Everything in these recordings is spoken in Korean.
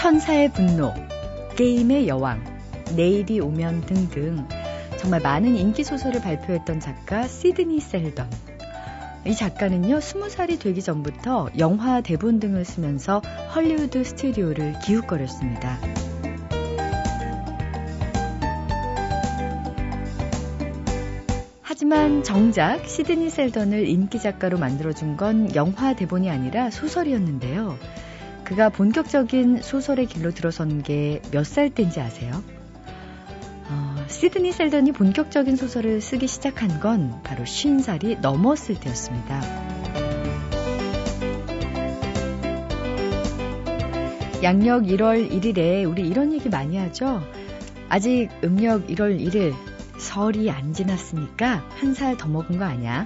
천사의 분노, 게임의 여왕, 내일이 오면 등등 정말 많은 인기 소설을 발표했던 작가 시드니 셀던. 이 작가는요, 20살이 되기 전부터 영화 대본 등을 쓰면서 헐리우드 스튜디오를 기웃거렸습니다. 하지만 정작 시드니 셀던을 인기 작가로 만들어준 건 영화 대본이 아니라 소설이었는데요. 그가 본격적인 소설의 길로 들어선 게 몇 살 때인지 아세요? 어, 시드니 셀던이 본격적인 소설을 쓰기 시작한 건 바로 50살이 넘었을 때였습니다. 양력 1월 1일에 우리 이런 얘기 많이 하죠. 아직 음력 1월 1일 설이 안 지났으니까 한 살 더 먹은 거 아니야?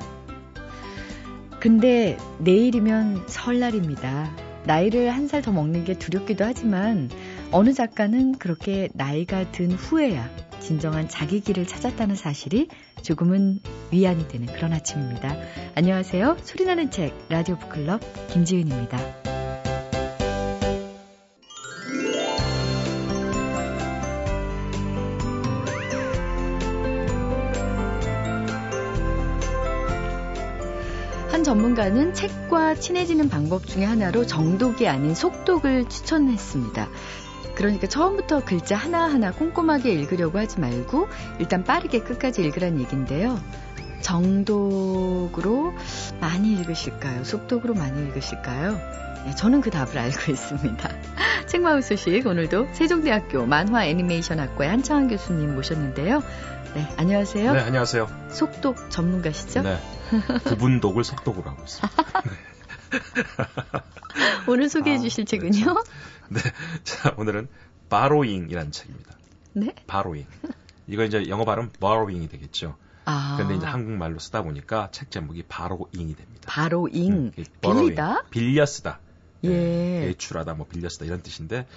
근데 내일이면 설날입니다. 나이를 한 살 더 먹는 게 두렵기도 하지만 어느 작가는 그렇게 나이가 든 후에야 진정한 자기 길을 찾았다는 사실이 조금은 위안이 되는 그런 아침입니다. 안녕하세요. 소리나는 책 라디오 북클럽 김지은입니다. 전문가는 책과 친해지는 방법 중에 하나로 정독이 아닌 속독을 추천했습니다. 그러니까 처음부터 글자 하나하나 꼼꼼하게 읽으려고 하지 말고 일단 빠르게 끝까지 읽으란 얘기인데요. 정독으로 많이 읽으실까요? 속독으로 많이 읽으실까요? 네, 저는 그 답을 알고 있습니다. 책마을 소식 오늘도 세종대학교 만화 애니메이션 학과의 한창환 교수님 모셨는데요. 네, 안녕하세요. 네, 안녕하세요. 속독 전문가시죠? 네. 구분독을 속독으로 하고 있습니다. 오늘 소개해 아, 주실 책은요? 그렇죠. 네. 자, 오늘은 바로잉이라는 책입니다. 네? 바로잉. 이거 이제 영어 발음 borrowing이 되겠죠. 아. 그런데 이제 한국말로 쓰다 보니까 책 제목이 바로잉이 됩니다. 바로잉. 음, 빌리다? 빌려 쓰다. 예. 네, 예출하다, 뭐 빌려 쓰다 이런 뜻인데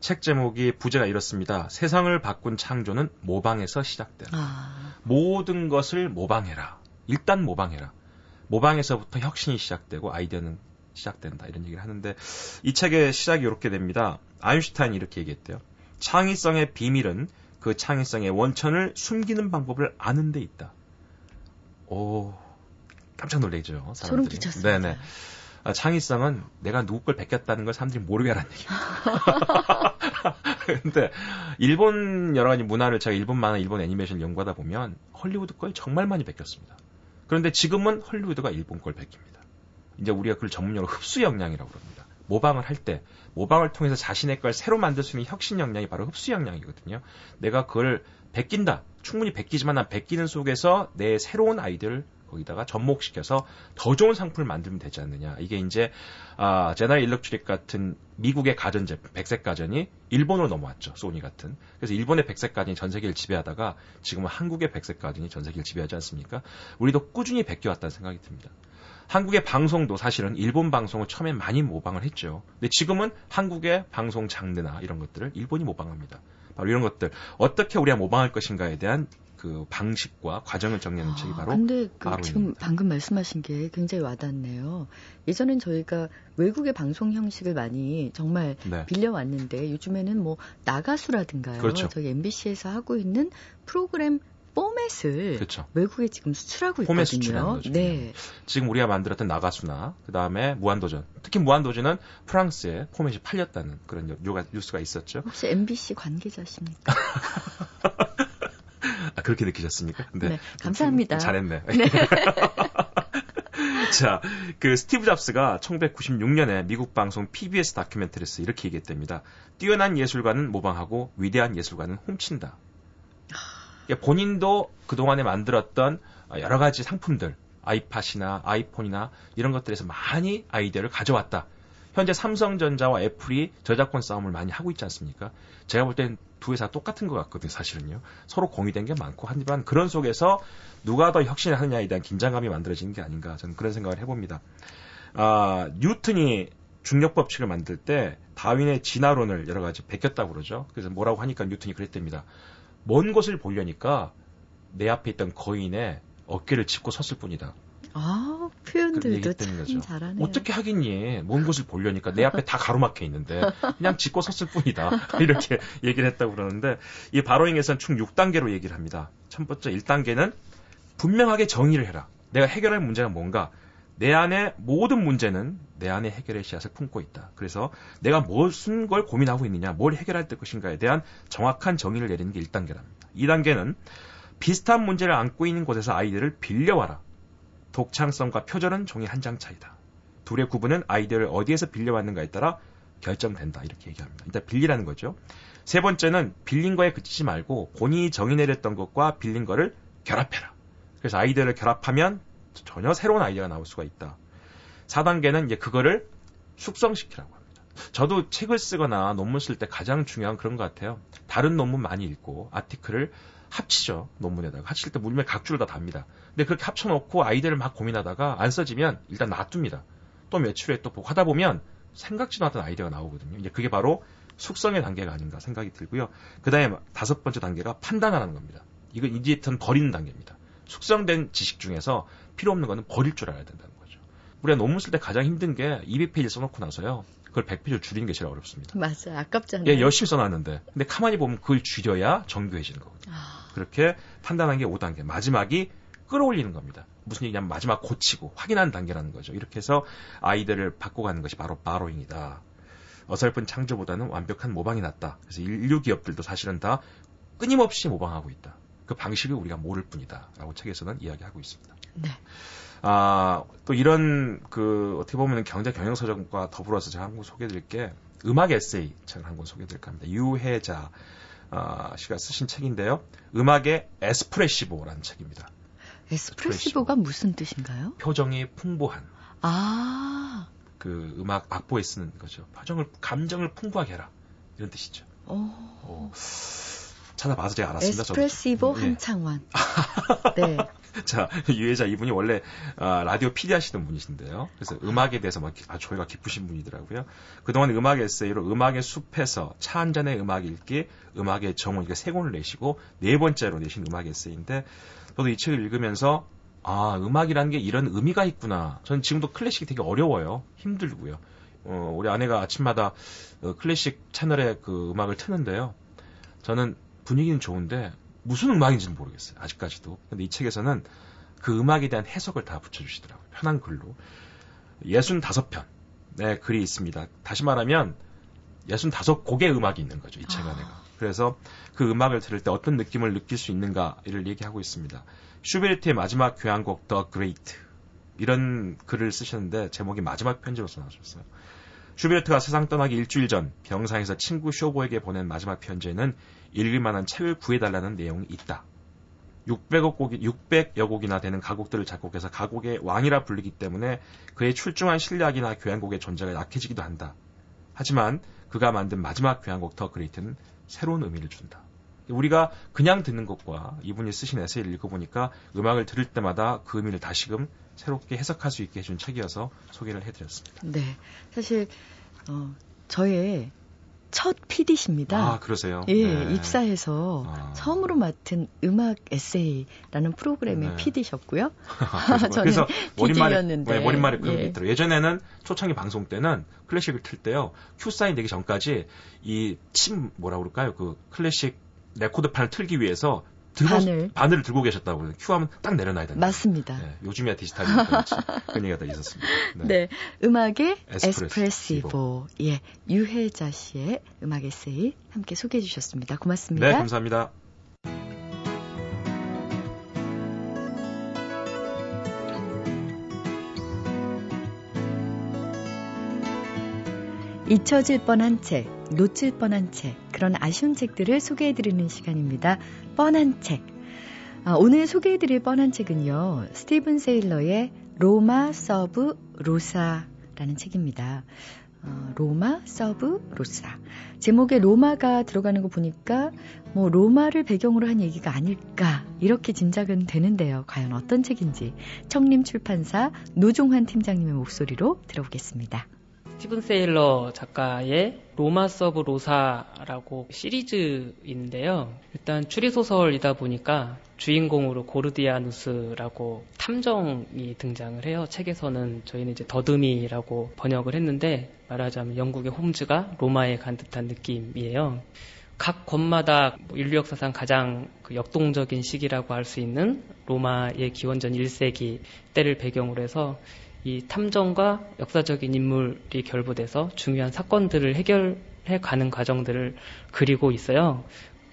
책 제목이 부제가 이렇습니다. 세상을 바꾼 창조는 모방에서 시작된다. 아. 모든 것을 모방해라. 일단 모방해라. 모방에서부터 혁신이 시작되고 아이디어는 시작된다. 이런 얘기를 하는데 이 책의 시작이 이렇게 됩니다. 아인슈타인이 이렇게 얘기했대요. 창의성의 비밀은 그 창의성의 원천을 숨기는 방법을 아는 데 있다. 오, 깜짝 놀래죠. 사람들이. 소름 끼쳤습니다. 네네. 아, 창의성은 내가 누구 걸 베꼈다는 걸 사람들이 모르게 하라는 얘기입니다. 근데 일본 여러 가지 문화를 제가 일본 만화, 일본 애니메이션을 연구하다 보면 헐리우드 걸 정말 많이 베꼈습니다. 그런데 지금은 헐리우드가 일본 걸 베낍니다. 이제 우리가 그걸 전문용어로 흡수 역량이라고 그럽니다. 모방을 할 때 모방을 통해서 자신의 걸 새로 만들 수 있는 혁신 역량이 바로 흡수 역량이거든요. 내가 그걸 베낀다. 충분히 베끼지만 난 베끼는 속에서 내 새로운 아이디어를 거기다가 접목시켜서 더 좋은 상품을 만들면 되지 않느냐. 이게 이제 아, 제너럴 일렉트릭 같은 미국의 가전제품, 백색 가전이 일본으로 넘어왔죠. 소니 같은. 그래서 일본의 백색 가전이 전 세계를 지배하다가 지금은 한국의 백색 가전이 전 세계를 지배하지 않습니까? 우리도 꾸준히 베껴왔다는 생각이 듭니다. 한국의 방송도 사실은 일본 방송을 처음에 많이 모방을 했죠. 근데 지금은 한국의 방송 장르나 이런 것들을 일본이 모방합니다. 바로 이런 것들 어떻게 우리가 모방할 것인가에 대한 그 방식과 과정을 정리하는 아, 책이 바로 근데 그 지금 방금 말씀하신 게 굉장히 와닿네요. 예전엔 저희가 외국의 방송 형식을 많이 정말 네. 빌려왔는데 요즘에는 뭐 나가수라든가요. 그렇죠. 저희 MBC에서 하고 있는 프로그램 포맷을 그렇죠. 외국에 지금 수출하고 있거든요. 수출하는 네. 지금 우리가 만들었던 나가수나 그다음에 무한도전. 특히 무한도전은 프랑스에 포맷이 팔렸다는 그런 뉴스가 있었죠. 혹시 MBC 관계자십니까? 아, 그렇게 느끼셨습니까? 네. 네 감사합니다. 잘했네. 네. 자, 그 스티브 잡스가 1996년에 미국 방송 PBS 다큐멘터리에서 이렇게 얘기했답니다. 뛰어난 예술가는 모방하고 위대한 예술가는 훔친다. 그러니까 본인도 그동안에 만들었던 여러 가지 상품들, 아이팟이나 아이폰이나 이런 것들에서 많이 아이디어를 가져왔다. 현재 삼성전자와 애플이 저작권 싸움을 많이 하고 있지 않습니까? 제가 볼 땐 두 회사 똑같은 것 같거든요, 사실은요. 서로 공유된 게 많고, 하지만 그런 속에서 누가 더 혁신을 하느냐에 대한 긴장감이 만들어지는 게 아닌가, 저는 그런 생각을 해봅니다. 아, 뉴턴이 중력 법칙을 만들 때 다윈의 진화론을 여러 가지 베꼈다고 그러죠. 그래서 뭐라고 하니까 뉴턴이 그랬답니다. 먼 곳을 보려니까 내 앞에 있던 거인의 어깨를 짚고 섰을 뿐이다. 아, 표현들도 참. 잘하네요. 어떻게 하겠니? 먼 곳을 보려니까 내 앞에 다 가로막혀 있는데 그냥 짚고 섰을 뿐이다. 이렇게 얘기를 했다고 그러는데 이 바로잉에서는 총 6단계로 얘기를 합니다. 첫 번째 1단계는 분명하게 정의를 해라. 내가 해결할 문제가 뭔가 내 안에 모든 문제는 내 안에 해결의 씨앗을 품고 있다. 그래서 내가 무슨 걸 고민하고 있느냐, 뭘 해결할 것인가에 대한 정확한 정의를 내리는 게 1단계랍니다. 2단계는 비슷한 문제를 안고 있는 곳에서 아이디어를 빌려와라. 독창성과 표절은 종이 한 장 차이다. 둘의 구분은 아이디어를 어디에서 빌려왔는가에 따라 결정된다. 이렇게 얘기합니다. 일단 빌리라는 거죠. 세 번째는 빌린 거에 그치지 말고 본인이 정의 내렸던 것과 빌린 거를 결합해라. 그래서 아이디어를 결합하면 전혀 새로운 아이디어가 나올 수가 있다. 4단계는 이제 그거를 숙성시키라고 합니다. 저도 책을 쓰거나 논문 쓸 때 가장 중요한 그런 것 같아요. 다른 논문 많이 읽고 아티클을 합치죠. 논문에다가. 합칠 때 물면 각주를 다 답니다. 근데 그렇게 합쳐놓고 아이디어를 막 고민하다가 안 써지면 일단 놔둡니다. 또 며칠 후에 또 보고 하다 보면 생각지도 않던 아이디어가 나오거든요. 이제 그게 바로 숙성의 단계가 아닌가 생각이 들고요. 그 다음에 다섯 번째 단계가 판단하는 겁니다. 이건 이제부터는 버리는 단계입니다. 숙성된 지식 중에서 필요 없는 거는 버릴 줄 알아야 된다는 거죠. 우리가 논문 쓸 때 가장 힘든 게 200페이지 써놓고 나서요. 그걸 100페이지로 줄이는 게 제일 어렵습니다. 맞아요. 아깝잖아요. 예, 열심히 써놨는데. 근데 가만히 보면 그걸 줄여야 정교해지는 거거든요. 아... 그렇게 판단한 게 5단계. 마지막이 끌어올리는 겁니다. 무슨 얘기냐면 마지막 고치고 확인하는 단계라는 거죠. 이렇게 해서 아이들을 바꿔가는 것이 바로 바로잉이다. 어설픈 창조보다는 완벽한 모방이 낫다. 그래서 인류 기업들도 사실은 다 끊임없이 모방하고 있다. 그 방식을 우리가 모를 뿐이다. 라고 책에서는 이야기하고 있습니다. 네. 아, 또 이런 그 어떻게 보면 경제 경영서적과 더불어서 제가 한 권 소개해 드릴 게 음악 에세이 책을 한 권 소개해 드릴까 합니다. 유해자 아, 씨가 쓰신 책인데요. 음악의 에스프레시보라는 책입니다. 에스프레시보가 무슨 뜻인가요? 표정이 풍부한. 아. 그 음악 악보에 쓰는 거죠. 표정을 감정을 풍부하게 해라 이런 뜻이죠. 오. 오. 찾아봐서 제가 알았습니다. 에스프레시보 저도. 예. 한창원. 네. 자, 유해자 이분이 원래 아, 라디오 PD 하시던 분이신데요. 그래서 음악에 대해서 막 아, 저희가 깊으신 분이더라고요. 그동안 음악 에세이로 음악의 숲에서 차 한 잔의 음악 읽기, 음악의 정원 이게 세 권을 내시고 네 번째로 내신 음악 에세이인데 저도 이 책을 읽으면서 아, 음악이라는 게 이런 의미가 있구나. 저는 지금도 클래식이 되게 어려워요. 힘들고요. 어, 우리 아내가 아침마다 어, 클래식 채널에 그 음악을 트는데요. 저는 분위기는 좋은데 무슨 음악인지는 모르겠어요. 아직까지도. 근데 이 책에서는 그 음악에 대한 해석을 다 붙여주시더라고요. 편한 글로. 65편. 네, 글이 있습니다. 다시 말하면 65곡의 음악이 있는 거죠. 이 책 안에가. 아. 그래서 그 음악을 들을 때 어떤 느낌을 느낄 수 있는가를 얘기하고 있습니다. 슈베르트의 마지막 교향곡 The Great. 이런 글을 쓰셨는데 제목이 마지막 편지로 써놨었어요. 슈베르트가 세상 떠나기 일주일 전 병상에서 친구 쇼보에게 보낸 마지막 편지에는 읽을 만한 책을 구해달라는 내용이 있다. 600여 곡이, 600여 곡이나 되는 가곡들을 작곡해서 가곡의 왕이라 불리기 때문에 그의 출중한 실력이나 교향곡의 존재가 약해지기도 한다. 하지만 그가 만든 마지막 교향곡 The Great는 새로운 의미를 준다. 우리가 그냥 듣는 것과 이분이 쓰신 에세이를 읽어보니까 음악을 들을 때마다 그 의미를 다시금 새롭게 해석할 수 있게 해준 책이어서 소개를 해드렸습니다. 네. 사실, 어, 저의 첫 PD십니다. 아, 그러세요? 예, 네. 입사해서 아. 처음으로 맡은 음악 에세이라는 프로그램의 네. PD셨고요. 저는 그래서. 머릿말에, 머릿말에 그런 예. 게 있더라고요. 예전에는 초창기 방송 때는 클래식을 틀 때요. 큐 사인 되기 전까지 이 침 뭐라 그럴까요? 그 클래식 레코드판을 틀기 위해서 들고, 바늘. 바늘을 들고 계셨다고 큐하면 딱 내려놔야 된다. 맞습니다. 네, 요즘이야 디지털이니까 그런 얘기가 다 있었습니다. 네, 네 음악의 에스프레시보. 에스프레시보. 예, 유혜자 씨의 음악 에세이 함께 소개해 주셨습니다. 고맙습니다. 네, 감사합니다. 잊혀질 뻔한 책, 놓칠 뻔한 책, 그런 아쉬운 책들을 소개해드리는 시간입니다. 뻔한 책. 아, 오늘 소개해드릴 뻔한 책은요, 스티븐 세일러의 로마 서브 로사라는 책입니다. 어, 로마 서브 로사. 제목에 로마가 들어가는 거 보니까 뭐 로마를 배경으로 한 얘기가 아닐까 이렇게 짐작은 되는데요. 과연 어떤 책인지 청림 출판사 노종환 팀장님의 목소리로 들어보겠습니다. 스티븐 세일러 작가의 로마 서브 로사라고 시리즈인데요. 일단 추리소설이다 보니까 주인공으로 고르디아누스라고 탐정이 등장을 해요. 책에서는 저희는 이제 더듬이라고 번역을 했는데 말하자면 영국의 홈즈가 로마에 간 듯한 느낌이에요. 각 권마다 뭐 인류 역사상 가장 그 역동적인 시기라고 할 수 있는 로마의 기원전 1세기 때를 배경으로 해서 이 탐정과 역사적인 인물이 결부돼서 중요한 사건들을 해결해 가는 과정들을 그리고 있어요.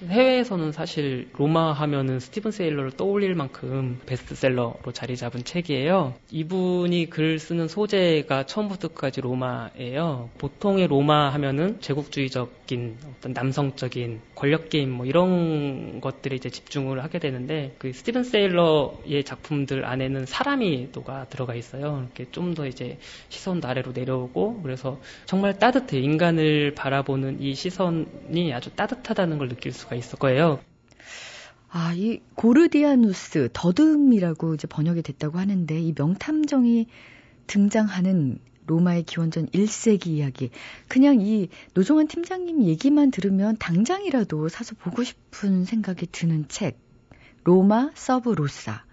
해외에서는 사실 로마 하면은 스티븐 세일러를 떠올릴 만큼 베스트셀러로 자리 잡은 책이에요. 이분이 글 쓰는 소재가 처음부터 끝까지 로마예요. 보통의 로마 하면은 제국주의적인 어떤 남성적인 권력 게임 뭐 이런 것들에 이제 집중을 하게 되는데 그 스티븐 세일러의 작품들 안에는 사람이 또가 들어가 있어요. 이렇게 좀 더 이제 시선도 아래로 내려오고 그래서 정말 따뜻해 인간을 바라보는 이 시선이 아주 따뜻하다는 걸 느낄 수 수가 있을 거예요. 아, 이 고르디아누스 더듬이라고 이제 번역이 됐다고 하는데 이 명탐정이 등장하는 로마의 기원전 1세기 이야기. 그냥 이 노종환 팀장님 얘기만 들으면 당장이라도 사서 보고 싶은 생각이 드는 책. 로마 서브 로사.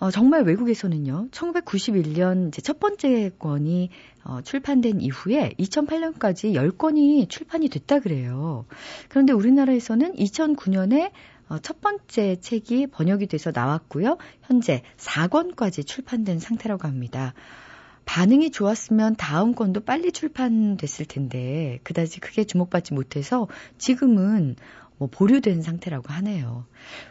어, 정말 외국에서는요, 1991년 이제 첫 번째 권이 어, 출판된 이후에 2008년까지 10권이 출판이 됐다 그래요. 그런데 우리나라에서는 2009년에 어, 첫 번째 책이 번역이 돼서 나왔고요. 현재 4권까지 출판된 상태라고 합니다. 반응이 좋았으면 다음 권도 빨리 출판됐을 텐데 그다지 크게 주목받지 못해서 지금은 뭐 보류된 상태라고 하네요.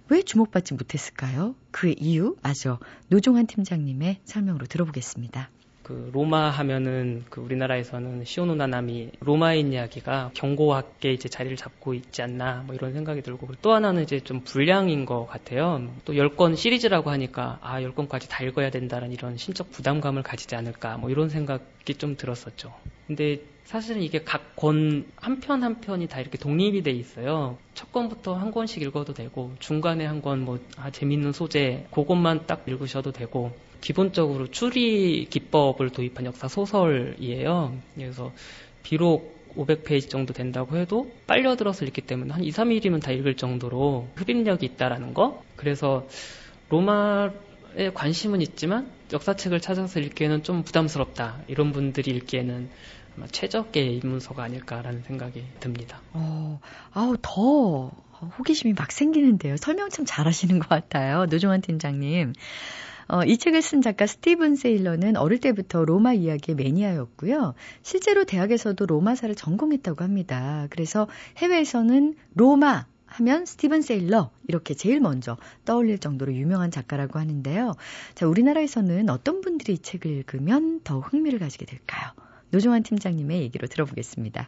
왜 주목받지 못했을까요? 그 이유 마저 노종환 팀장님의 설명으로 들어보겠습니다. 그 로마 하면은 그 우리나라에서는 시오노나나미 로마인 이야기가 경고학계 이제 자리를 잡고 있지 않나 뭐 이런 생각이 들고 또 하나는 이제 좀 불량인 것 같아요. 또 10권 시리즈라고 하니까 아 10권까지 다 읽어야 된다는 이런 심적 부담감을 가지지 않을까 뭐 이런 생각이 좀 들었었죠. 근데 사실은 이게 각 권 한 편 한 편이 다 이렇게 독립이 돼 있어요. 첫 권부터 한 권씩 읽어도 되고 중간에 한 권 뭐 아, 재밌는 소재 그것만 딱 읽으셔도 되고 기본적으로 추리 기법을 도입한 역사 소설이에요. 그래서 비록 500페이지 정도 된다고 해도 빨려 들어서 읽기 때문에 한 2, 3일이면 다 읽을 정도로 흡입력이 있다라는 거. 그래서 로마에 관심은 있지만 역사책을 찾아서 읽기에는 좀 부담스럽다. 이런 분들이 읽기에는 최적의 입문서가 아닐까라는 생각이 듭니다. 어, 아우 더 호기심이 막 생기는데요. 설명 참 잘하시는 것 같아요, 노종환 팀장님. 어, 이 책을 쓴 작가 스티븐 세일러는 어릴 때부터 로마 이야기의 매니아였고요. 실제로 대학에서도 로마사를 전공했다고 합니다. 그래서 해외에서는 로마 하면 스티븐 세일러 이렇게 제일 먼저 떠올릴 정도로 유명한 작가라고 하는데요. 자, 우리나라에서는 어떤 분들이 이 책을 읽으면 더 흥미를 가지게 될까요? 노종환 팀장님의 얘기로 들어보겠습니다.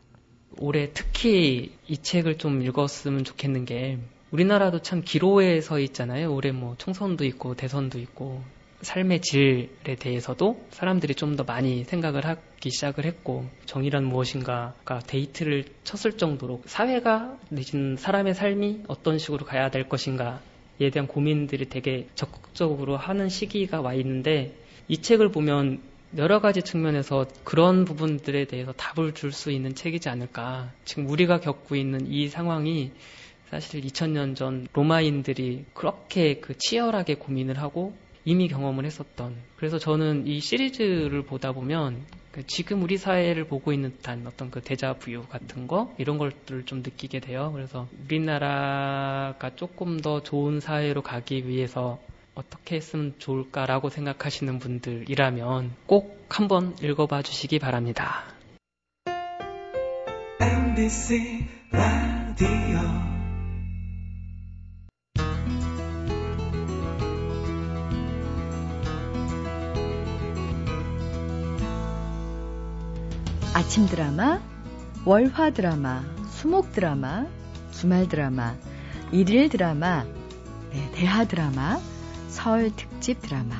올해 특히 이 책을 좀 읽었으면 좋겠는 게 우리나라도 참 기로에 서 있잖아요. 올해 뭐 총선도 있고 대선도 있고 삶의 질에 대해서도 사람들이 좀 더 많이 생각을 하기 시작을 했고 정의란 무엇인가가 데이트를 쳤을 정도로 사회가 내진 사람의 삶이 어떤 식으로 가야 될 것인가에 대한 고민들이 되게 적극적으로 하는 시기가 와 있는데 이 책을 보면 여러 가지 측면에서 그런 부분들에 대해서 답을 줄 수 있는 책이지 않을까. 지금 우리가 겪고 있는 이 상황이 사실 2000년 전 로마인들이 그렇게 그 치열하게 고민을 하고 이미 경험을 했었던. 그래서 저는 이 시리즈를 보다 보면 그 지금 우리 사회를 보고 있는 듯한 어떤 그 대자부유 같은 거 이런 것들을 좀 느끼게 돼요. 그래서 우리나라가 조금 더 좋은 사회로 가기 위해서 어떻게 했으면 좋을까라고 생각하시는 분들이라면 꼭 한번 읽어봐 주시기 바랍니다. MBC 라디오 아침 드라마, 월화 드라마, 수목 드라마, 주말 드라마, 일일 드라마, 네, 대하 드라마, 설 특집 드라마.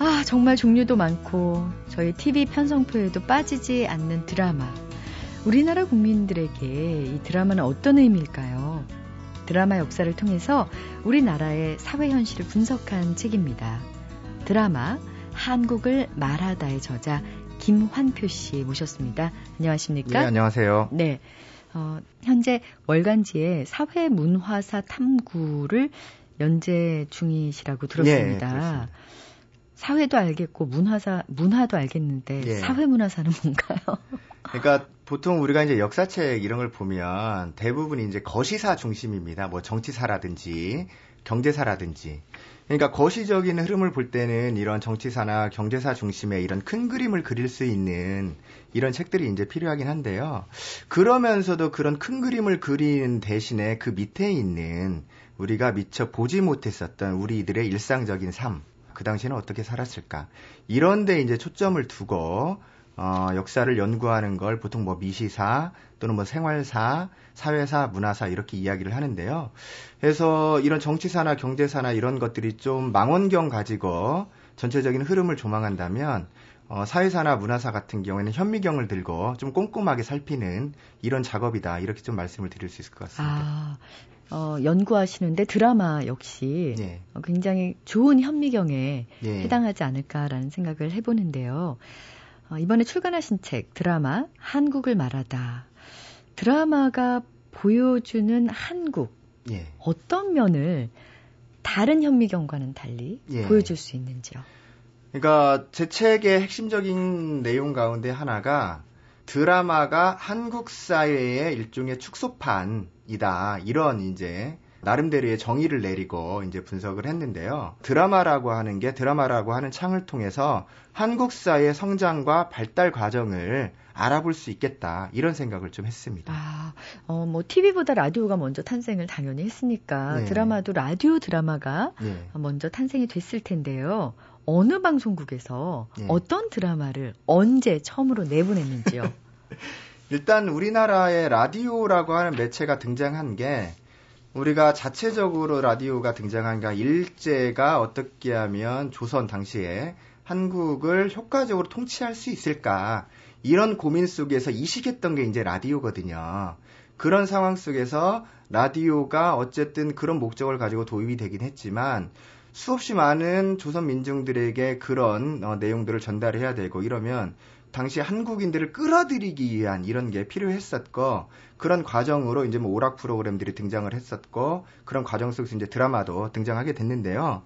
아, 정말 종류도 많고 저희 TV 편성표에도 빠지지 않는 드라마. 우리나라 국민들에게 이 드라마는 어떤 의미일까요? 드라마 역사를 통해서 우리나라의 사회 현실을 분석한 책입니다. 드라마 한국을 말하다의 저자 김환표 씨 모셨습니다. 안녕하십니까? 네, 안녕하세요. 네. 어, 현재 월간지에 사회문화사 탐구를 연재 중이시라고 들었습니다. 네, 사회도 알겠고 문화사 문화도 알겠는데 예. 사회 문화사는 뭔가요? 그러니까 보통 우리가 이제 역사책 이런 걸 보면 대부분이 이제 거시사 중심입니다. 뭐 정치사라든지 경제사라든지. 그러니까 거시적인 흐름을 볼 때는 이런 정치사나 경제사 중심의 이런 큰 그림을 그릴 수 있는 이런 책들이 이제 필요하긴 한데요. 그러면서도 그런 큰 그림을 그리는 대신에 그 밑에 있는 우리가 미처 보지 못했었던 우리들의 일상적인 삶, 그 당시에는 어떻게 살았을까? 이런데 이제 초점을 두고 어, 역사를 연구하는 걸 보통 뭐 미시사 또는 뭐 생활사, 사회사, 문화사 이렇게 이야기를 하는데요. 그래서 이런 정치사나 경제사나 이런 것들이 좀 망원경 가지고 전체적인 흐름을 조망한다면 어, 사회사나 문화사 같은 경우에는 현미경을 들고 좀 꼼꼼하게 살피는 이런 작업이다 이렇게 좀 말씀을 드릴 수 있을 것 같습니다. 아, 어, 연구하시는데 드라마 역시 예. 어, 굉장히 좋은 현미경에 예. 해당하지 않을까라는 생각을 해보는데요. 어, 이번에 출간하신 책 드라마 한국을 말하다. 드라마가 보여주는 한국 예. 어떤 면을 다른 현미경과는 달리 예. 보여줄 수 있는지요? 그러니까 제 책의 핵심적인 내용 가운데 하나가 드라마가 한국 사회의 일종의 축소판 이다. 이런 이제 나름대로의 정의를 내리고 이제 분석을 했는데요. 드라마라고 하는 게 드라마라고 하는 창을 통해서 한국 사회의 성장과 발달 과정을 알아볼 수 있겠다. 이런 생각을 좀 했습니다. 아, 어, 뭐, TV보다 라디오가 먼저 탄생을 당연히 했으니까 네. 드라마도 라디오 드라마가 예. 먼저 탄생이 됐을 텐데요. 어느 방송국에서 예. 어떤 드라마를 언제 처음으로 내보냈는지요? 일단 우리나라의 라디오라고 하는 매체가 등장한 게 우리가 자체적으로 라디오가 등장한 게 일제가 어떻게 하면 조선 당시에 한국을 효과적으로 통치할 수 있을까 이런 고민 속에서 이식했던 게 이제 라디오거든요. 그런 상황 속에서 라디오가 어쨌든 그런 목적을 가지고 도입이 되긴 했지만 수없이 많은 조선 민중들에게 그런 어, 내용들을 전달해야 되고 이러면 당시 한국인들을 끌어들이기 위한 이런 게 필요했었고 그런 과정으로 이제 뭐 오락 프로그램들이 등장을 했었고 그런 과정 속에서 이제 드라마도 등장하게 됐는데요.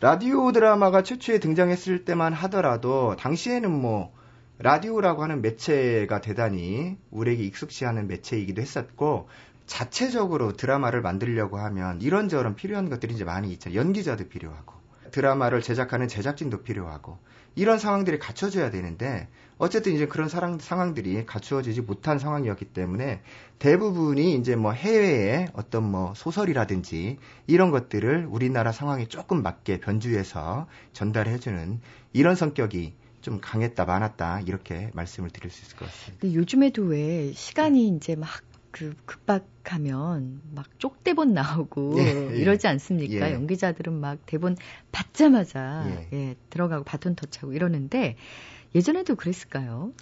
라디오 드라마가 최초에 등장했을 때만 하더라도 당시에는 뭐 라디오라고 하는 매체가 대단히 우리에게 않은 매체이기도 했었고 자체적으로 드라마를 만들려고 하면 이런저런 필요한 것들이 이제 많이 있잖아요. 연기자도 필요하고 드라마를 제작하는 제작진도 필요하고 이런 상황들이 갖춰져야 되는데 어쨌든 이제 그런 사랑, 상황들이 갖추어지지 못한 상황이었기 때문에 대부분이 이제 뭐 해외의 어떤 뭐 소설이라든지 이런 것들을 우리나라 상황에 조금 맞게 변주해서 전달해주는 이런 성격이 좀 강했다 많았다 이렇게 말씀을 드릴 수 있을 것 같습니다. 근데 요즘에도 왜 시간이 이제 막 그 급박하면 막 쪽대본 나오고 예, 예. 이러지 않습니까? 예. 연기자들은 막 대본 받자마자 예. 예, 들어가고 바톤 터치하고 이러는데 예전에도 그랬을까요?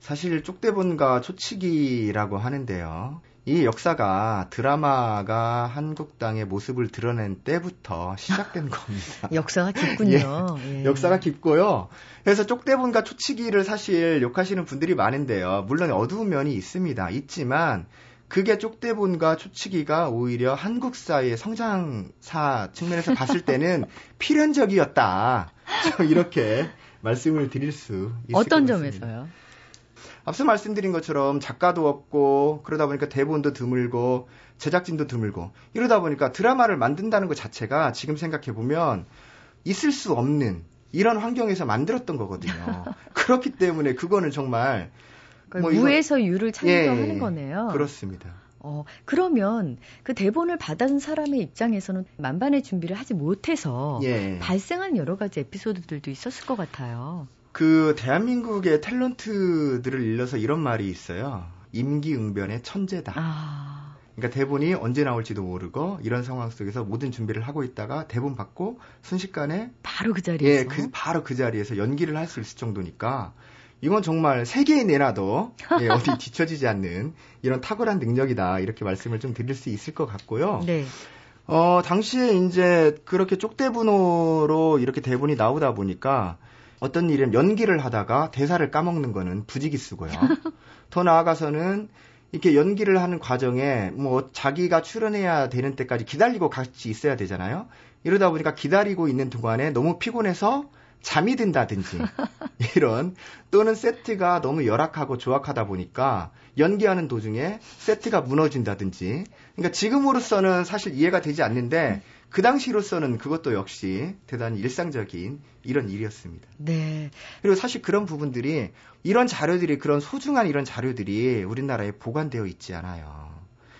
사실 쪽대본과 초치기라고 하는데요. 이 역사가 드라마가 한국 땅의 모습을 드러낸 때부터 시작된 겁니다. 역사가 깊군요. 예. 역사가 깊고요. 그래서 쪽대본과 초치기를 사실 욕하시는 분들이 많은데요. 물론 어두운 면이 있습니다. 있지만 그게 쪽대본과 초치기가 오히려 한국 사회의 성장사 측면에서 봤을 때는 필연적이었다. 저 이렇게 말씀을 드릴 수 있을 어떤. 점에서요? 앞서 말씀드린 것처럼 작가도 없고 그러다 보니까 대본도 드물고 제작진도 드물고 이러다 보니까 드라마를 만든다는 것 자체가 지금 생각해 보면 있을 수 없는 이런 환경에서 만들었던 거거든요. 그렇기 때문에 그거는 정말 그러니까 뭐 무에서 유를 창조하는 예, 거네요. 그렇습니다. 어, 그러면 그 대본을 받은 사람의 입장에서는 만반의 준비를 하지 못해서 예. 발생한 여러 가지 에피소드들도 있었을 것 같아요. 그 대한민국의 탤런트들을 일러서 이런 말이 있어요. 임기응변의 천재다. 아, 그러니까 대본이 언제 나올지도 모르고 이런 상황 속에서 모든 준비를 하고 있다가 대본 받고 순식간에 바로 그 자리에서. 예, 그 바로 그 자리에서 연기를 할 수 있을 정도니까 이건 정말 세계에 내놔도 예, 어디 뒤처지지 않는 이런 탁월한 능력이다 이렇게 말씀을 좀 드릴 수 있을 것 같고요. 네. 어 당시에 이제 그렇게 쪽대분호로 이렇게 대본이 나오다 보니까 어떤 일은 연기를 하다가 대사를 까먹는 거는 부지기수고요. 더 나아가서는 이렇게 연기를 하는 과정에 뭐 자기가 출연해야 되는 때까지 기다리고 같이 있어야 되잖아요. 이러다 보니까 기다리고 있는 동안에 너무 피곤해서 잠이 든다든지 이런 또는 세트가 너무 열악하고 조악하다 보니까 연기하는 도중에 세트가 무너진다든지 그러니까 지금으로서는 사실 이해가 되지 않는데 그 당시로서는 그것도 역시 대단히 일상적인 이런 일이었습니다. 네. 그리고 사실 그런 부분들이 이런 자료들이 그런 소중한 이런 자료들이 우리나라에 보관되어 있지 않아요.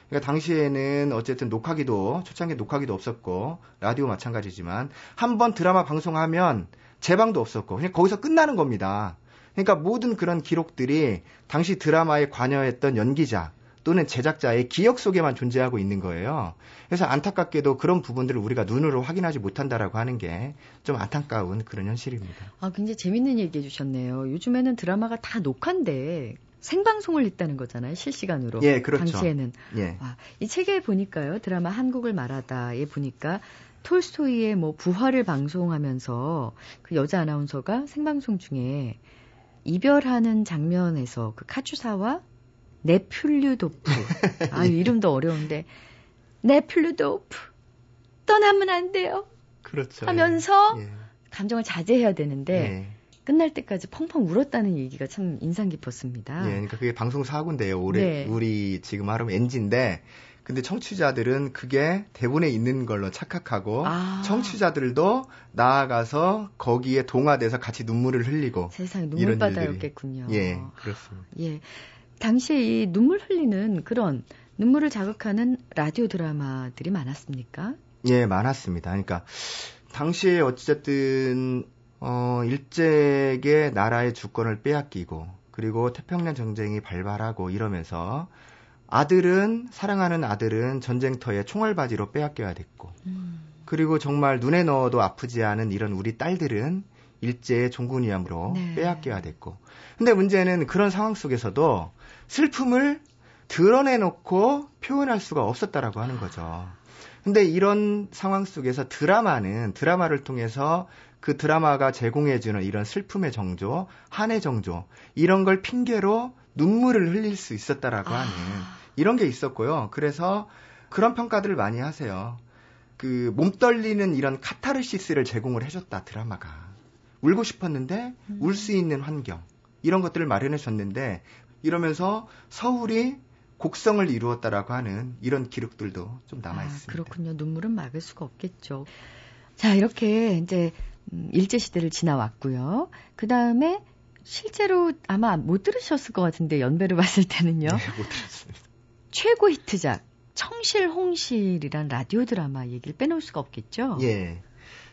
그러니까 당시에는 어쨌든 녹화기도 초창기 녹화기도 없었고 라디오 마찬가지지만 한 번 드라마 방송하면 재방도 없었고 그냥 거기서 끝나는 겁니다. 그러니까 모든 그런 기록들이 당시 드라마에 관여했던 연기자 또는 제작자의 기억 속에만 존재하고 있는 거예요. 그래서 안타깝게도 그런 부분들을 우리가 눈으로 확인하지 못한다라고 하는 게 좀 안타까운 그런 현실입니다. 아, 굉장히 재밌는 얘기 해주셨네요. 요즘에는 드라마가 다 녹화인데 생방송을 했다는 거잖아요. 실시간으로. 예, 그렇죠. 당시에는. 예. 와, 이 책에 보니까요. 드라마 한국을 말하다에 보니까 톨스토이의 뭐 부활을 방송하면서 그 여자 아나운서가 생방송 중에 이별하는 장면에서 그 카츄사와 네플류도프. 아, 이름도 어려운데. 네플류도프. 떠나면 안 돼요. 그렇죠. 하면서 예. 감정을 자제해야 되는데 예. 끝날 때까지 펑펑 울었다는 얘기가 참 인상 깊었습니다. 예, 그러니까 그게 방송 사고인데요. 올해 네. 우리 지금 하면 NG인데 근데 청취자들은 그게 대본에 있는 걸로 착각하고 아. 청취자들도 나아가서 거기에 동화돼서 같이 눈물을 흘리고 세상에 눈물바다였겠군요. 예, 그렇습니다. 예. 당시에 이 눈물 흘리는 그런 눈물을 자극하는 라디오 드라마들이 많았습니까? 예, 많았습니다. 그러니까 당시에 어쨌든 어 일제에게 나라의 주권을 빼앗기고 그리고 태평양 전쟁이 발발하고 이러면서 아들은 사랑하는 아들은 전쟁터에 총알바지로 빼앗겨야 됐고 음. 그리고 정말 눈에 넣어도 아프지 않은 이런 우리 딸들은 일제의 종군위함으로 네. 빼앗겨야 됐고 근데 문제는 그런 상황 속에서도 슬픔을 드러내놓고 표현할 수가 없었다라고 하는 거죠. 근데 이런 상황 속에서 드라마는 드라마를 통해서 그 드라마가 제공해주는 이런 슬픔의 정조, 한의 정조 이런 걸 핑계로 눈물을 흘릴 수 있었다라고 하는 이런 게 있었고요. 그래서 그런 평가들을 많이 하세요. 그 몸 떨리는 이런 카타르시스를 제공을 해줬다 드라마가 울고 싶었는데 울수 있는 환경 이런 것들을 마련해 줬는데 이러면서 서울이 곡성을 이루었다라고 하는 이런 기록들도 좀 남아 있습니다. 아, 그렇군요. 눈물은 막을 수가 없겠죠. 자, 이렇게 이제 음, 일제 시대를 지나왔고요. 그 다음에 실제로 아마 못 들으셨을 것 같은데 연배를 봤을 때는요. 네, 못 들었습니다. 최고 히트작 청실 홍실이란 라디오 드라마 얘기를 빼놓을 수가 없겠죠. 예.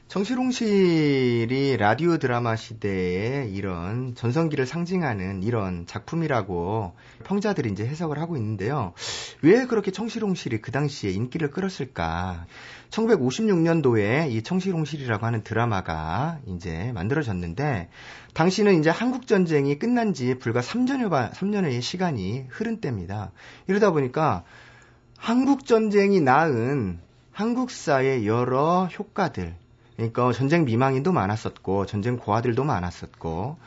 정실홍실이 라디오 드라마 시대의 이런 전성기를 상징하는 이런 작품이라고 평자들이 이제 해석을 하고 있는데요. 왜 그렇게 청실홍실이 그 당시에 인기를 끌었을까? 1956년도에 이 청실홍실이라고 하는 드라마가 이제 만들어졌는데, 당시는 이제 한국 전쟁이 끝난 지 불과 3년여, 3년의 시간이 흐른 때입니다. 이러다 보니까 한국 전쟁이 낳은 한국사의 여러 효과들, 그러니까 전쟁 미망인도 많았었고 전쟁 고아들도 많았었고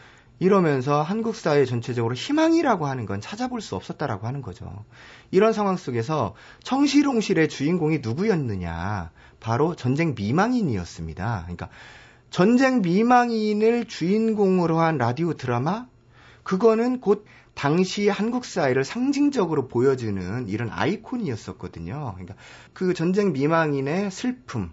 이러면서 한국 사회 전체적으로 희망이라고 하는 건 찾아볼 수 없었다라고 하는 거죠. 이런 상황 속에서 청실홍실의 주인공이 누구였느냐? 바로 전쟁 미망인이었습니다. 그러니까 전쟁 미망인을 주인공으로 한 라디오 드라마 그거는 곧 당시 한국 사회를 상징적으로 보여주는 이런 아이콘이었었거든요. 그러니까 그 전쟁 미망인의 슬픔,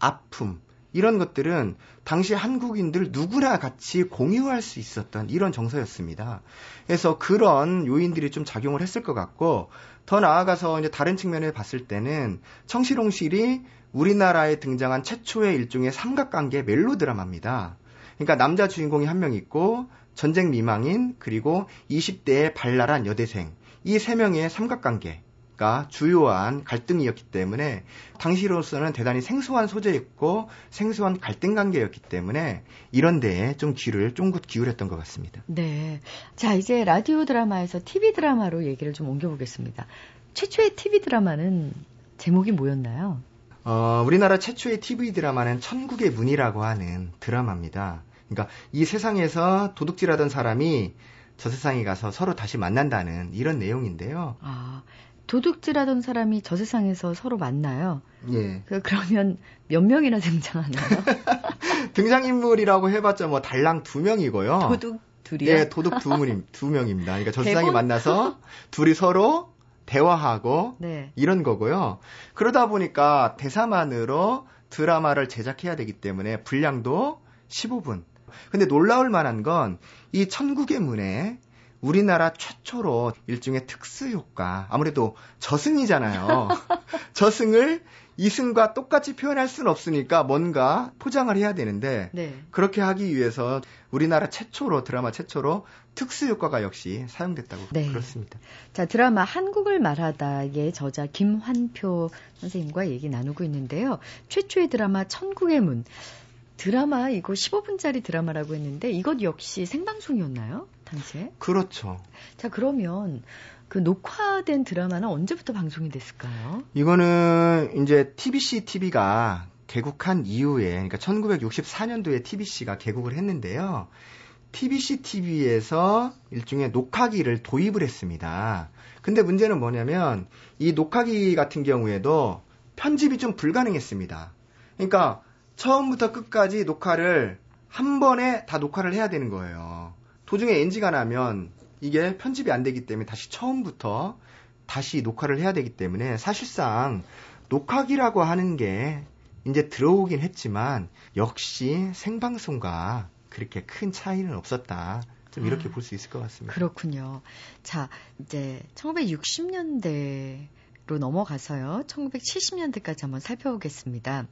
아픔 이런 것들은 당시 한국인들 누구나 같이 공유할 수 있었던 이런 정서였습니다. 그래서 그런 요인들이 좀 작용을 했을 것 같고 더 나아가서 이제 다른 측면에 봤을 때는 청실홍실이 우리나라에 등장한 최초의 일종의 삼각관계 멜로 드라마입니다. 그러니까 남자 주인공이 한 명 있고 전쟁 미망인 그리고 20대의 발랄한 여대생 이 세 명의 삼각관계 가 주요한 갈등이었기 때문에 당시로서는 대단히 생소한 소재였고 생소한 갈등 관계였기 때문에 이런 데에 좀 귀를 쫑긋 기울였던 것 같습니다. 네. 자, 이제 라디오 드라마에서 TV 드라마로 얘기를 좀 옮겨보겠습니다. 최초의 TV 드라마는 제목이 뭐였나요? 어, 우리나라 최초의 TV 드라마는 천국의 문이라고 하는 드라마입니다. 그러니까 이 세상에서 도둑질하던 사람이 저 세상에 가서 서로 다시 만난다는 이런 내용인데요. 아, 도둑질하던 사람이 저 세상에서 서로 만나요. 예. 그, 그러면 몇 명이나 등장하나요? 등장인물이라고 해봤자 뭐 달랑 두 명이고요. 도둑 둘이요? 예, 도둑 두, 분, 두 명입니다. 그러니까 저 세상에 만나서 둘이 서로 대화하고 네. 이런 거고요. 그러다 보니까 대사만으로 드라마를 제작해야 되기 때문에 분량도 15분. 근데 놀라울 만한 건 이 천국의 문에 우리나라 최초로 일종의 특수 효과. 아무래도 저승이잖아요. 저승을 이승과 똑같이 표현할 수는 없으니까 뭔가 포장을 해야 되는데 네. 그렇게 하기 위해서 우리나라 최초로 드라마 최초로 특수 효과가 역시 사용됐다고 네. 그렇습니다. 자, 드라마 한국을 말하다의 저자 김환표 선생님과 얘기 나누고 있는데요. 최초의 드라마 천국의 문. 드라마 이거 15분짜리 드라마라고 했는데 이것 역시 생방송이었나요? 당시에? 그렇죠. 자, 그러면 그 녹화된 드라마는 언제부터 방송이 됐을까요? 이거는 이제 TBC TV가 개국한 이후에 그러니까 1964년도에 TBC가 개국을 했는데요. TBC TV에서 일종의 녹화기를 도입을 했습니다. 근데 문제는 뭐냐면 이 녹화기 같은 경우에도 편집이 좀 불가능했습니다. 그러니까 처음부터 끝까지 녹화를 한 번에 다 녹화를 해야 되는 거예요. 도중에 NG가 나면 이게 편집이 안 되기 때문에 다시 처음부터 다시 녹화를 해야 되기 때문에 사실상 녹화기라고 하는 게 이제 들어오긴 했지만 역시 생방송과 그렇게 큰 차이는 없었다. 좀 이렇게 아, 볼수 있을 것 같습니다. 그렇군요. 자, 이제 1960년대 로 넘어가서요. 1970년대까지 한번 살펴보겠습니다.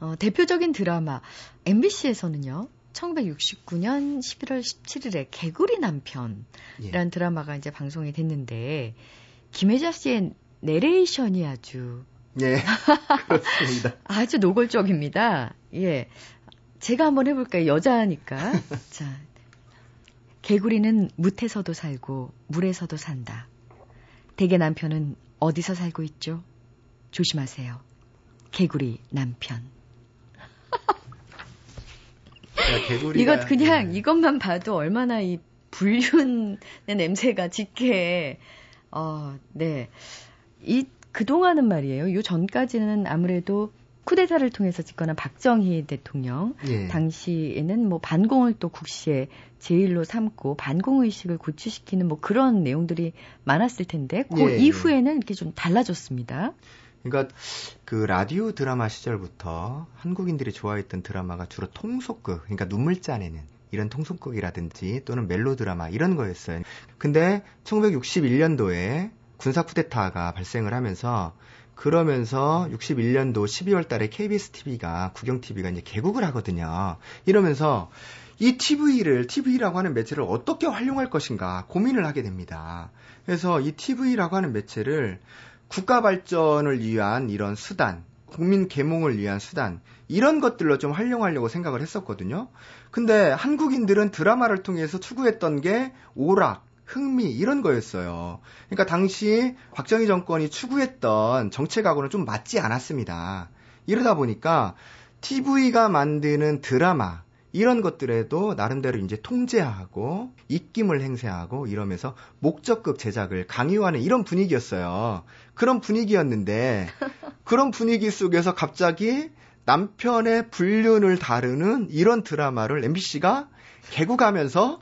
어, 대표적인 드라마 MBC에서는요. 1969년 11월 17일에 개구리 남편이라는 예. 드라마가 이제 방송이 됐는데 김혜자 씨의 내레이션이 아주 예, 그렇습니다. 아주 노골적입니다. 예. 제가 한번 해볼까요? 여자니까. 자. 개구리는 묻에서도 살고, 물에서도 산다. 대개 남편은 어디서 살고 있죠? 조심하세요. 개구리 남편. 자, 개구리가 이것 그냥 예. 이것만 봐도 얼마나 이 불륜의 냄새가 짙게, 어, 네. 이, 그동안은 말이에요. 요 전까지는 아무래도 쿠데타를 통해서 집권한 박정희 대통령, 예. 당시에는 뭐 반공을 또 국시의 제일로 삼고 반공 의식을 고취시키는 뭐 그런 내용들이 많았을 텐데 그 예, 예. 이후에는 이렇게 좀 달라졌습니다. 그러니까 그 라디오 드라마 시절부터 한국인들이 좋아했던 드라마가 주로 통속극, 그러니까 눈물 짜내는 이런 통속극이라든지 또는 멜로 드라마 이런 거였어요. 근데 1961년도에 군사 쿠데타가 발생을 하면서 그러면서 61년도 12월 달에 KBS TV가 국영 TV가 이제 개국을 하거든요. 이러면서 이 TV를 TV라고 하는 매체를 어떻게 활용할 것인가 고민을 하게 됩니다. 그래서 이 TV라고 하는 매체를 국가 발전을 위한 이런 수단, 국민 계몽을 위한 수단, 이런 것들로 좀 활용하려고 생각을 했었거든요. 근데 한국인들은 드라마를 통해서 추구했던 게 오락, 흥미, 이런 거였어요. 그러니까 당시 박정희 정권이 추구했던 정책하고는 좀 맞지 않았습니다. 이러다 보니까 TV가 만드는 드라마, 이런 것들에도 나름대로 이제 통제하고 입김을 행사하고 이러면서 목적극 제작을 강요하는 이런 분위기였어요. 그런 분위기였는데 그런 분위기 속에서 갑자기 남편의 불륜을 다루는 이런 드라마를 MBC가 개국하면서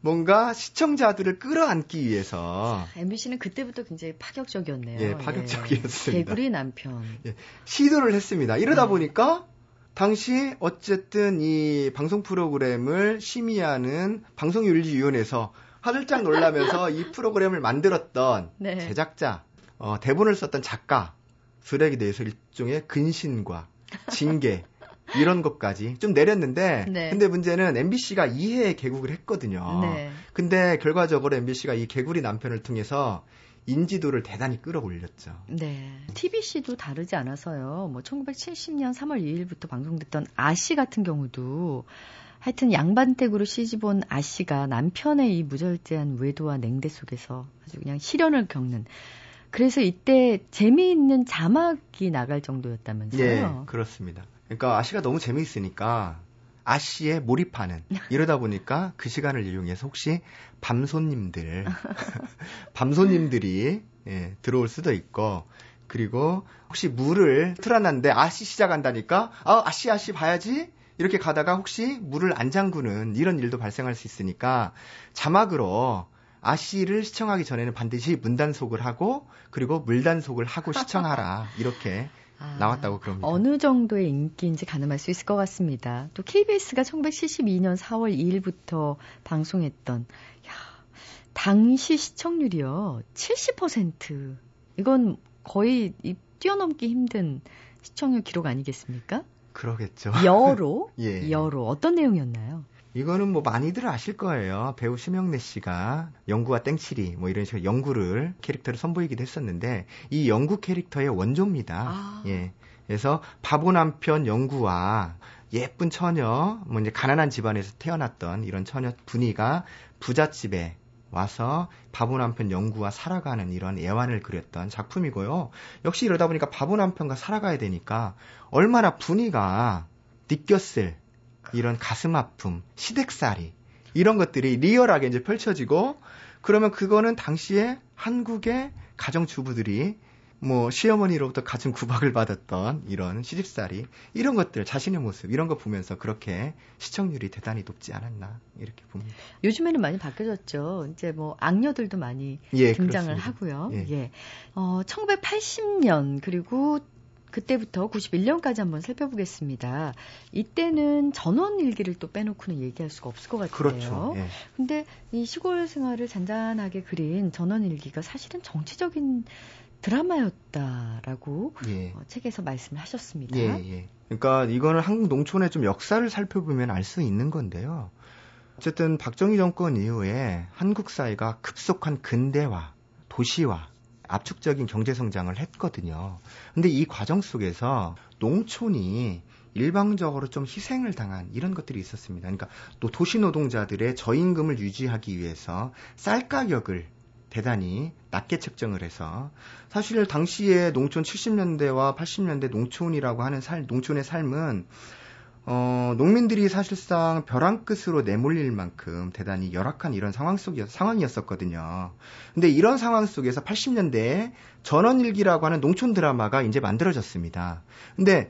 뭔가 시청자들을 끌어안기 위해서 MBC는 그때부터 굉장히 파격적이었네요. 예, 파격적이었습니다. 예, 개구리 남편. 시도를 했습니다. 이러다 네. 보니까 당시 어쨌든 이 방송 프로그램을 심의하는 방송윤리위원회에서 화들짝 놀라면서 이 프로그램을 만들었던 네. 제작자, 어, 대본을 썼던 작가 들에게 대해서 일종의 근신과 징계 이런 것까지 좀 내렸는데 네. 근데 문제는 MBC가 2회에 개국을 했거든요. 네. 근데 결과적으로 MBC가 이 개구리 남편을 통해서 인지도를 대단히 끌어올렸죠. 네. TBC도 다르지 않아서요. 뭐 1970년 3월 2일부터 방송됐던 아씨 같은 경우도 하여튼 양반댁으로 시집온 아씨가 남편의 이 무절제한 외도와 냉대 속에서 아주 그냥 시련을 겪는 그래서 이때 재미있는 자막이 나갈 정도였다면서요. 예, 그렇습니다. 그러니까 아시가 너무 재미있으니까 아씨에 몰입하는. 이러다 보니까 그 시간을 이용해서 혹시 밤손님들 밤손님들이 예, 들어올 수도 있고 그리고 혹시 물을 틀어놨는데 아씨 시작한다니까 아 아씨 아씨 봐야지? 이렇게 가다가 혹시 물을 안 잠그는 이런 일도 발생할 수 있으니까 자막으로 아씨를 시청하기 전에는 반드시 문단속을 하고 그리고 물단속을 하고 시청하라. 이렇게 아, 나왔다고 그럽니다. 어느 정도의 인기인지 가늠할 수 있을 것 같습니다. 또 KBS가 1972년 4월 2일부터 방송했던 야, 당시 시청률이요 70%. 이건 거의 뛰어넘기 힘든 시청률 기록 아니겠습니까? 그러겠죠. 여로? 예. 여로. 어떤 내용이었나요? 이거는 뭐 많이들 아실 거예요. 배우 심영래 씨가 영구와 땡칠이 뭐 이런 식으로 영구를 캐릭터를 선보이기도 했었는데 이 영구 캐릭터의 원조입니다. 아. 예. 그래서 바보 남편 영구와 예쁜 처녀, 뭐 이제 가난한 집안에서 태어났던 이런 처녀 분이가 부잣집에 와서 바보 남편 영구와 살아가는 이런 애환을 그렸던 작품이고요. 역시 이러다 보니까 바보 남편과 살아가야 되니까 얼마나 분위가 느꼈을 이런 가슴 아픔, 시댁살이 이런 것들이 리얼하게 이제 펼쳐지고 그러면 그거는 당시에 한국의 가정 주부들이 뭐 시어머니로부터 가슴 구박을 받았던 이런 시집살이 이런 것들 자신의 모습 이런 거 보면서 그렇게 시청률이 대단히 높지 않았나 이렇게 봅니다. 요즘에는 많이 바뀌어졌죠. 이제 뭐 악녀들도 많이 예, 등장을 그렇습니다. 하고요. 예. 예. 어, 1980년 그리고 그때부터 91년까지 한번 살펴보겠습니다. 이때는 전원 일기를 또 빼놓고는 얘기할 수가 없을 것 같아요. 그렇죠. 예. 근데 이 시골 생활을 잔잔하게 그린 전원 일기가 사실은 정치적인 드라마였다라고 예. 어, 책에서 말씀을 하셨습니다. 예, 예. 그러니까 이거는 한국 농촌의 좀 역사를 살펴보면 알 수 있는 건데요. 어쨌든 박정희 정권 이후에 한국 사회가 급속한 근대화, 도시화, 압축적인 경제 성장을 했거든요. 근데 이 과정 속에서 농촌이 일방적으로 좀 희생을 당한 이런 것들이 있었습니다. 그러니까 또 도시 노동자들의 저임금을 유지하기 위해서 쌀 가격을 대단히 낮게 책정을 해서 사실 당시에 농촌 70년대와 80년대 농촌이라고 하는 살, 농촌의 삶은 어, 농민들이 사실상 벼랑 끝으로 내몰릴 만큼 대단히 열악한 이런 상황 속이었, 상황이었었거든요. 근데 이런 상황 속에서 80년대에 전원일기라고 하는 농촌 드라마가 이제 만들어졌습니다. 근데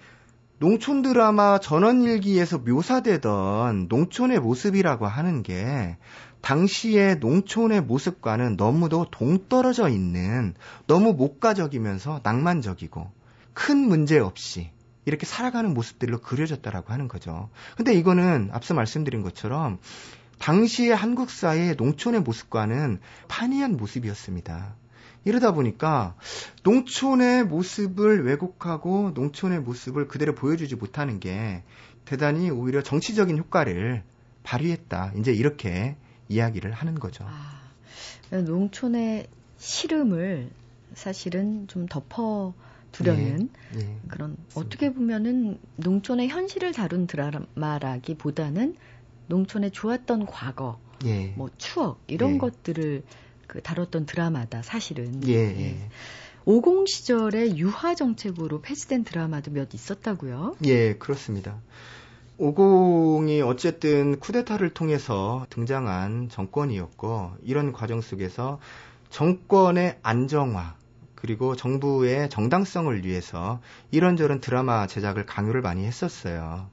농촌 드라마 전원일기에서 묘사되던 농촌의 모습이라고 하는 게 당시의 농촌의 모습과는 너무도 동떨어져 있는 너무 목가적이면서 낭만적이고 큰 문제 없이 이렇게 살아가는 모습들로 그려졌다라고 하는 거죠. 근데 이거는 앞서 말씀드린 것처럼 당시의 한국 사회의 농촌의 모습과는 판이한 모습이었습니다. 이러다 보니까 농촌의 모습을 왜곡하고 농촌의 모습을 그대로 보여주지 못하는 게 대단히 오히려 정치적인 효과를 발휘했다. 이제 이렇게 이야기를 하는 거죠. 아, 농촌의 시름을 사실은 좀 덮어 두려는 예, 예, 그런 맞습니다. 어떻게 보면은 농촌의 현실을 다룬 드라마라기보다는 농촌의 좋았던 과거, 예. 뭐 추억 이런 예. 것들을 그 다뤘던 드라마다 사실은. 예. 예. 50 시절에 유화 정책으로 폐지된 드라마도 몇 있었다고요? 예, 그렇습니다. 50이 어쨌든 쿠데타를 통해서 등장한 정권이었고 이런 과정 속에서 정권의 안정화 그리고 정부의 정당성을 위해서 이런저런 드라마 제작을 강요를 많이 했었어요.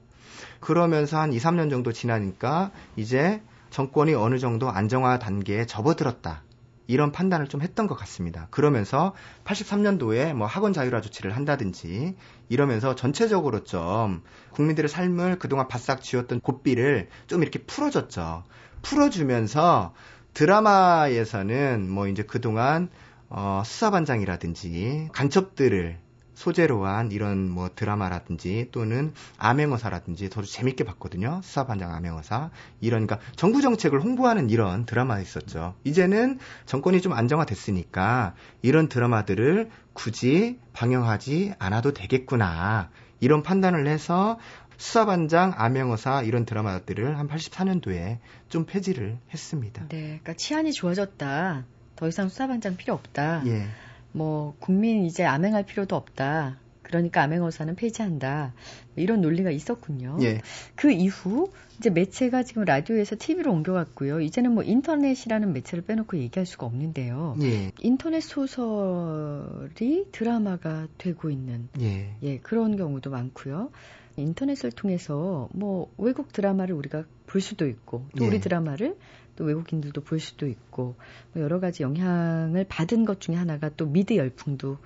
그러면서 한 2, 3년 정도 지나니까 이제 정권이 어느 정도 안정화 단계에 접어들었다. 이런 판단을 좀 했던 것 같습니다. 그러면서 83년도에 뭐 학원 자율화 조치를 한다든지 이러면서 전체적으로 좀 국민들의 삶을 그동안 바싹 쥐었던 고삐를 좀 이렇게 풀어줬죠. 풀어주면서 드라마에서는 뭐 이제 그동안 어, 수사반장이라든지 간첩들을 소재로 한 이런 뭐 드라마라든지 또는 암행어사라든지 저도 재밌게 봤거든요. 수사반장 암행어사. 이런, 그러니까 정부 정책을 홍보하는 이런 드라마 있었죠. 이제는 정권이 좀 안정화됐으니까 이런 드라마들을 굳이 방영하지 않아도 되겠구나. 이런 판단을 해서 수사반장, 암행어사 이런 드라마들을 한 84년도에 좀 폐지를 했습니다. 네, 그러니까 치안이 좋아졌다. 더 이상 수사반장 필요 없다. 예. 뭐 국민 이제 암행할 필요도 없다. 그러니까 암행어사는 폐지한다. 뭐 이런 논리가 있었군요. 예. 그 이후 이제 매체가 지금 라디오에서 TV로 옮겨갔고요. 이제는 뭐 인터넷이라는 매체를 빼놓고 얘기할 수가 없는데요. 예. 인터넷 소설이 드라마가 되고 있는 예. 예, 그런 경우도 많고요. 인터넷을 통해서 뭐 외국 드라마를 우리가 볼 수도 있고 또 예. 우리 드라마를 또 외국인들도 볼 수도 있고 뭐 여러 가지 영향을 받은 것 중에 하나가 또 미드 열풍도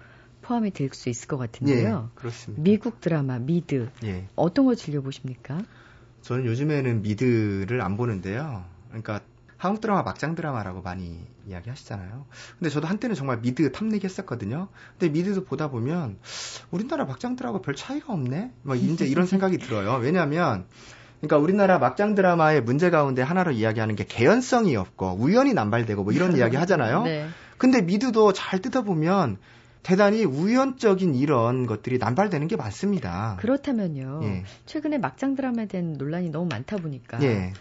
포함이 될 수 있을 것 같은데요. 예. 그렇습니다. 미국 드라마 미드 예. 어떤 거 즐겨 보십니까? 저는 요즘에는 미드를 안 보는데요. 그러니까 한국 드라마 막장 드라마라고 많이 이야기 하시잖아요. 근데 저도 한때는 정말 미드 탐닉 했었거든요. 근데 미드도 보다 보면 우리나라 막장 드라마가 별 차이가 없네? 뭐 이제 이런 생각이 들어요. 왜냐하면 그러니까 우리나라 막장 드라마의 문제 가운데 하나로 이야기하는 게 개연성이 없고 우연히 남발되고 뭐 이런 이야기 하잖아요. 네. 근데 미드도 잘 뜯어보면 대단히 우연적인 이런 것들이 남발되는 게 많습니다. 그렇다면요. 예. 최근에 막장 드라마에 대한 논란이 너무 많다 보니까 예.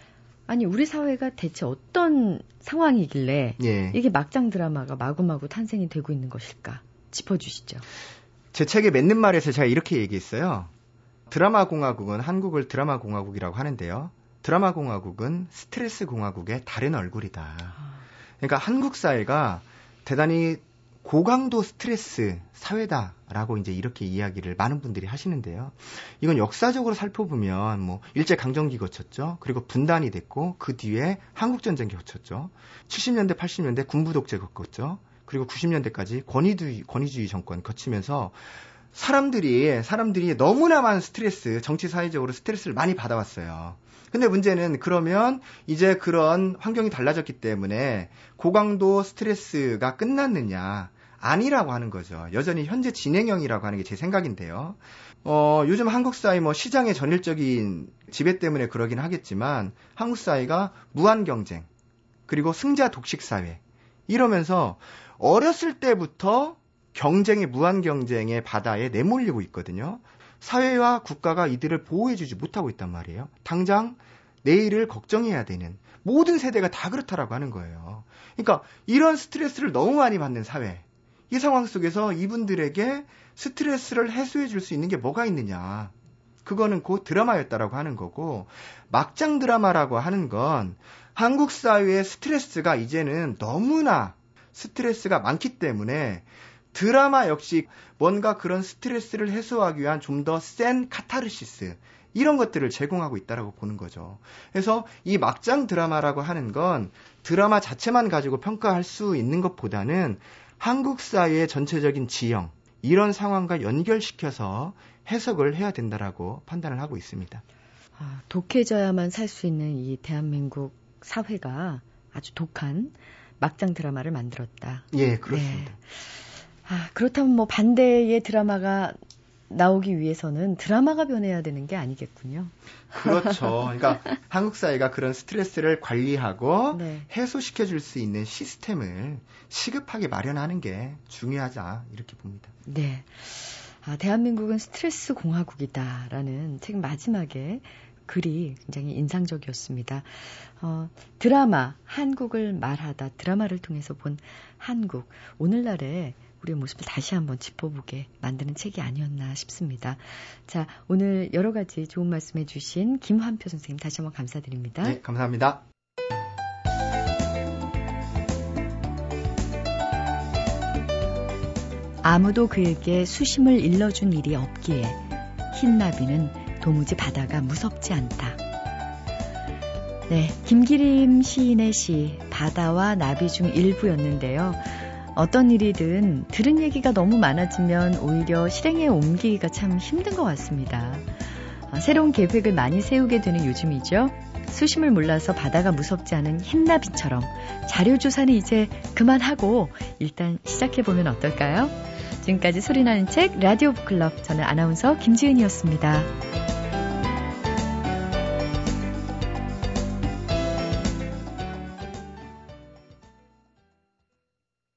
아니 우리 사회가 대체 어떤 상황이길래 예. 이게 막장 드라마가 마구마구 탄생이 되고 있는 것일까 짚어주시죠. 제 책에 맺는 말에서 제가 이렇게 얘기했어요. 드라마 공화국은 한국을 드라마 공화국이라고 하는데요. 드라마 공화국은 스트레스 공화국의 다른 얼굴이다. 그러니까 한국 사회가 대단히 고강도 스트레스 사회다라고 이제 이렇게 이야기를 많은 분들이 하시는데요. 이건 역사적으로 살펴보면 뭐 일제 강점기 거쳤죠. 그리고 분단이 됐고 그 뒤에 한국 전쟁이 거쳤죠. 70년대 80년대 군부 독재 겪었죠. 그리고 90년대까지 권위주의 권위주의 정권 거치면서 사람들이 사람들이 너무나 많은 스트레스 정치 사회적으로 스트레스를 많이 받아왔어요. 근데 문제는 그러면 이제 그런 환경이 달라졌기 때문에 고강도 스트레스가 끝났느냐? 아니라고 하는 거죠. 여전히 현재 진행형이라고 하는 게 제 생각인데요. 어, 요즘 한국 사회 뭐 시장의 전일적인 지배 때문에 그러긴 하겠지만 한국 사회가 무한 경쟁 그리고 승자 독식 사회 이러면서 어렸을 때부터 경쟁의 무한 경쟁의 바다에 내몰리고 있거든요. 사회와 국가가 이들을 보호해주지 못하고 있단 말이에요. 당장 내일을 걱정해야 되는 모든 세대가 다 그렇다라고 하는 거예요. 그러니까 이런 스트레스를 너무 많이 받는 사회. 이 상황 속에서 이분들에게 스트레스를 해소해 줄 수 있는 게 뭐가 있느냐. 그거는 곧 드라마였다라고 하는 거고 막장 드라마라고 하는 건 한국 사회의 스트레스가 이제는 너무나 스트레스가 많기 때문에 드라마 역시 뭔가 그런 스트레스를 해소하기 위한 좀 더 센 카타르시스 이런 것들을 제공하고 있다라고 보는 거죠. 그래서 이 막장 드라마라고 하는 건 드라마 자체만 가지고 평가할 수 있는 것보다는 한국 사회의 전체적인 지형 이런 상황과 연결시켜서 해석을 해야 된다라고 판단을 하고 있습니다. 아, 독해져야만 살 수 있는 이 대한민국 사회가 아주 독한 막장 드라마를 만들었다. 예, 그렇습니다. 네. 아, 그렇다면 뭐 반대의 드라마가 나오기 위해서는 드라마가 변해야 되는 게 아니겠군요. 그렇죠. 그러니까 한국 사회가 그런 스트레스를 관리하고 네. 해소시켜 줄 수 있는 시스템을 시급하게 마련하는 게 중요하자 이렇게 봅니다. 네. 아, 대한민국은 스트레스 공화국이다라는 책 마지막에 글이 굉장히 인상적이었습니다. 어, 드라마, 한국을 말하다, 드라마를 통해서 본 한국, 오늘날의 우리의 모습을 다시 한번 짚어보게 만드는 책이 아니었나 싶습니다. 자, 오늘 여러 가지 좋은 말씀 해 주신 김환표 선생님 다시 한번 감사드립니다. 네, 감사합니다. 아무도 그에게 수심을 일러준 일이 없기에 흰나비는 도무지 바다가 무섭지 않다. 네, 김기림 시인의 시 바다와 나비 중 일부였는데요. 어떤 일이든 들은 얘기가 너무 많아지면 오히려 실행에 옮기기가 참 힘든 것 같습니다. 아, 새로운 계획을 많이 세우게 되는 요즘이죠. 수심을 몰라서 바다가 무섭지 않은 흰나비처럼 자료조사는 이제 그만하고 일단 시작해보면 어떨까요? 지금까지 소리나는 책 라디오 북클럽 저는 아나운서 김지은이었습니다.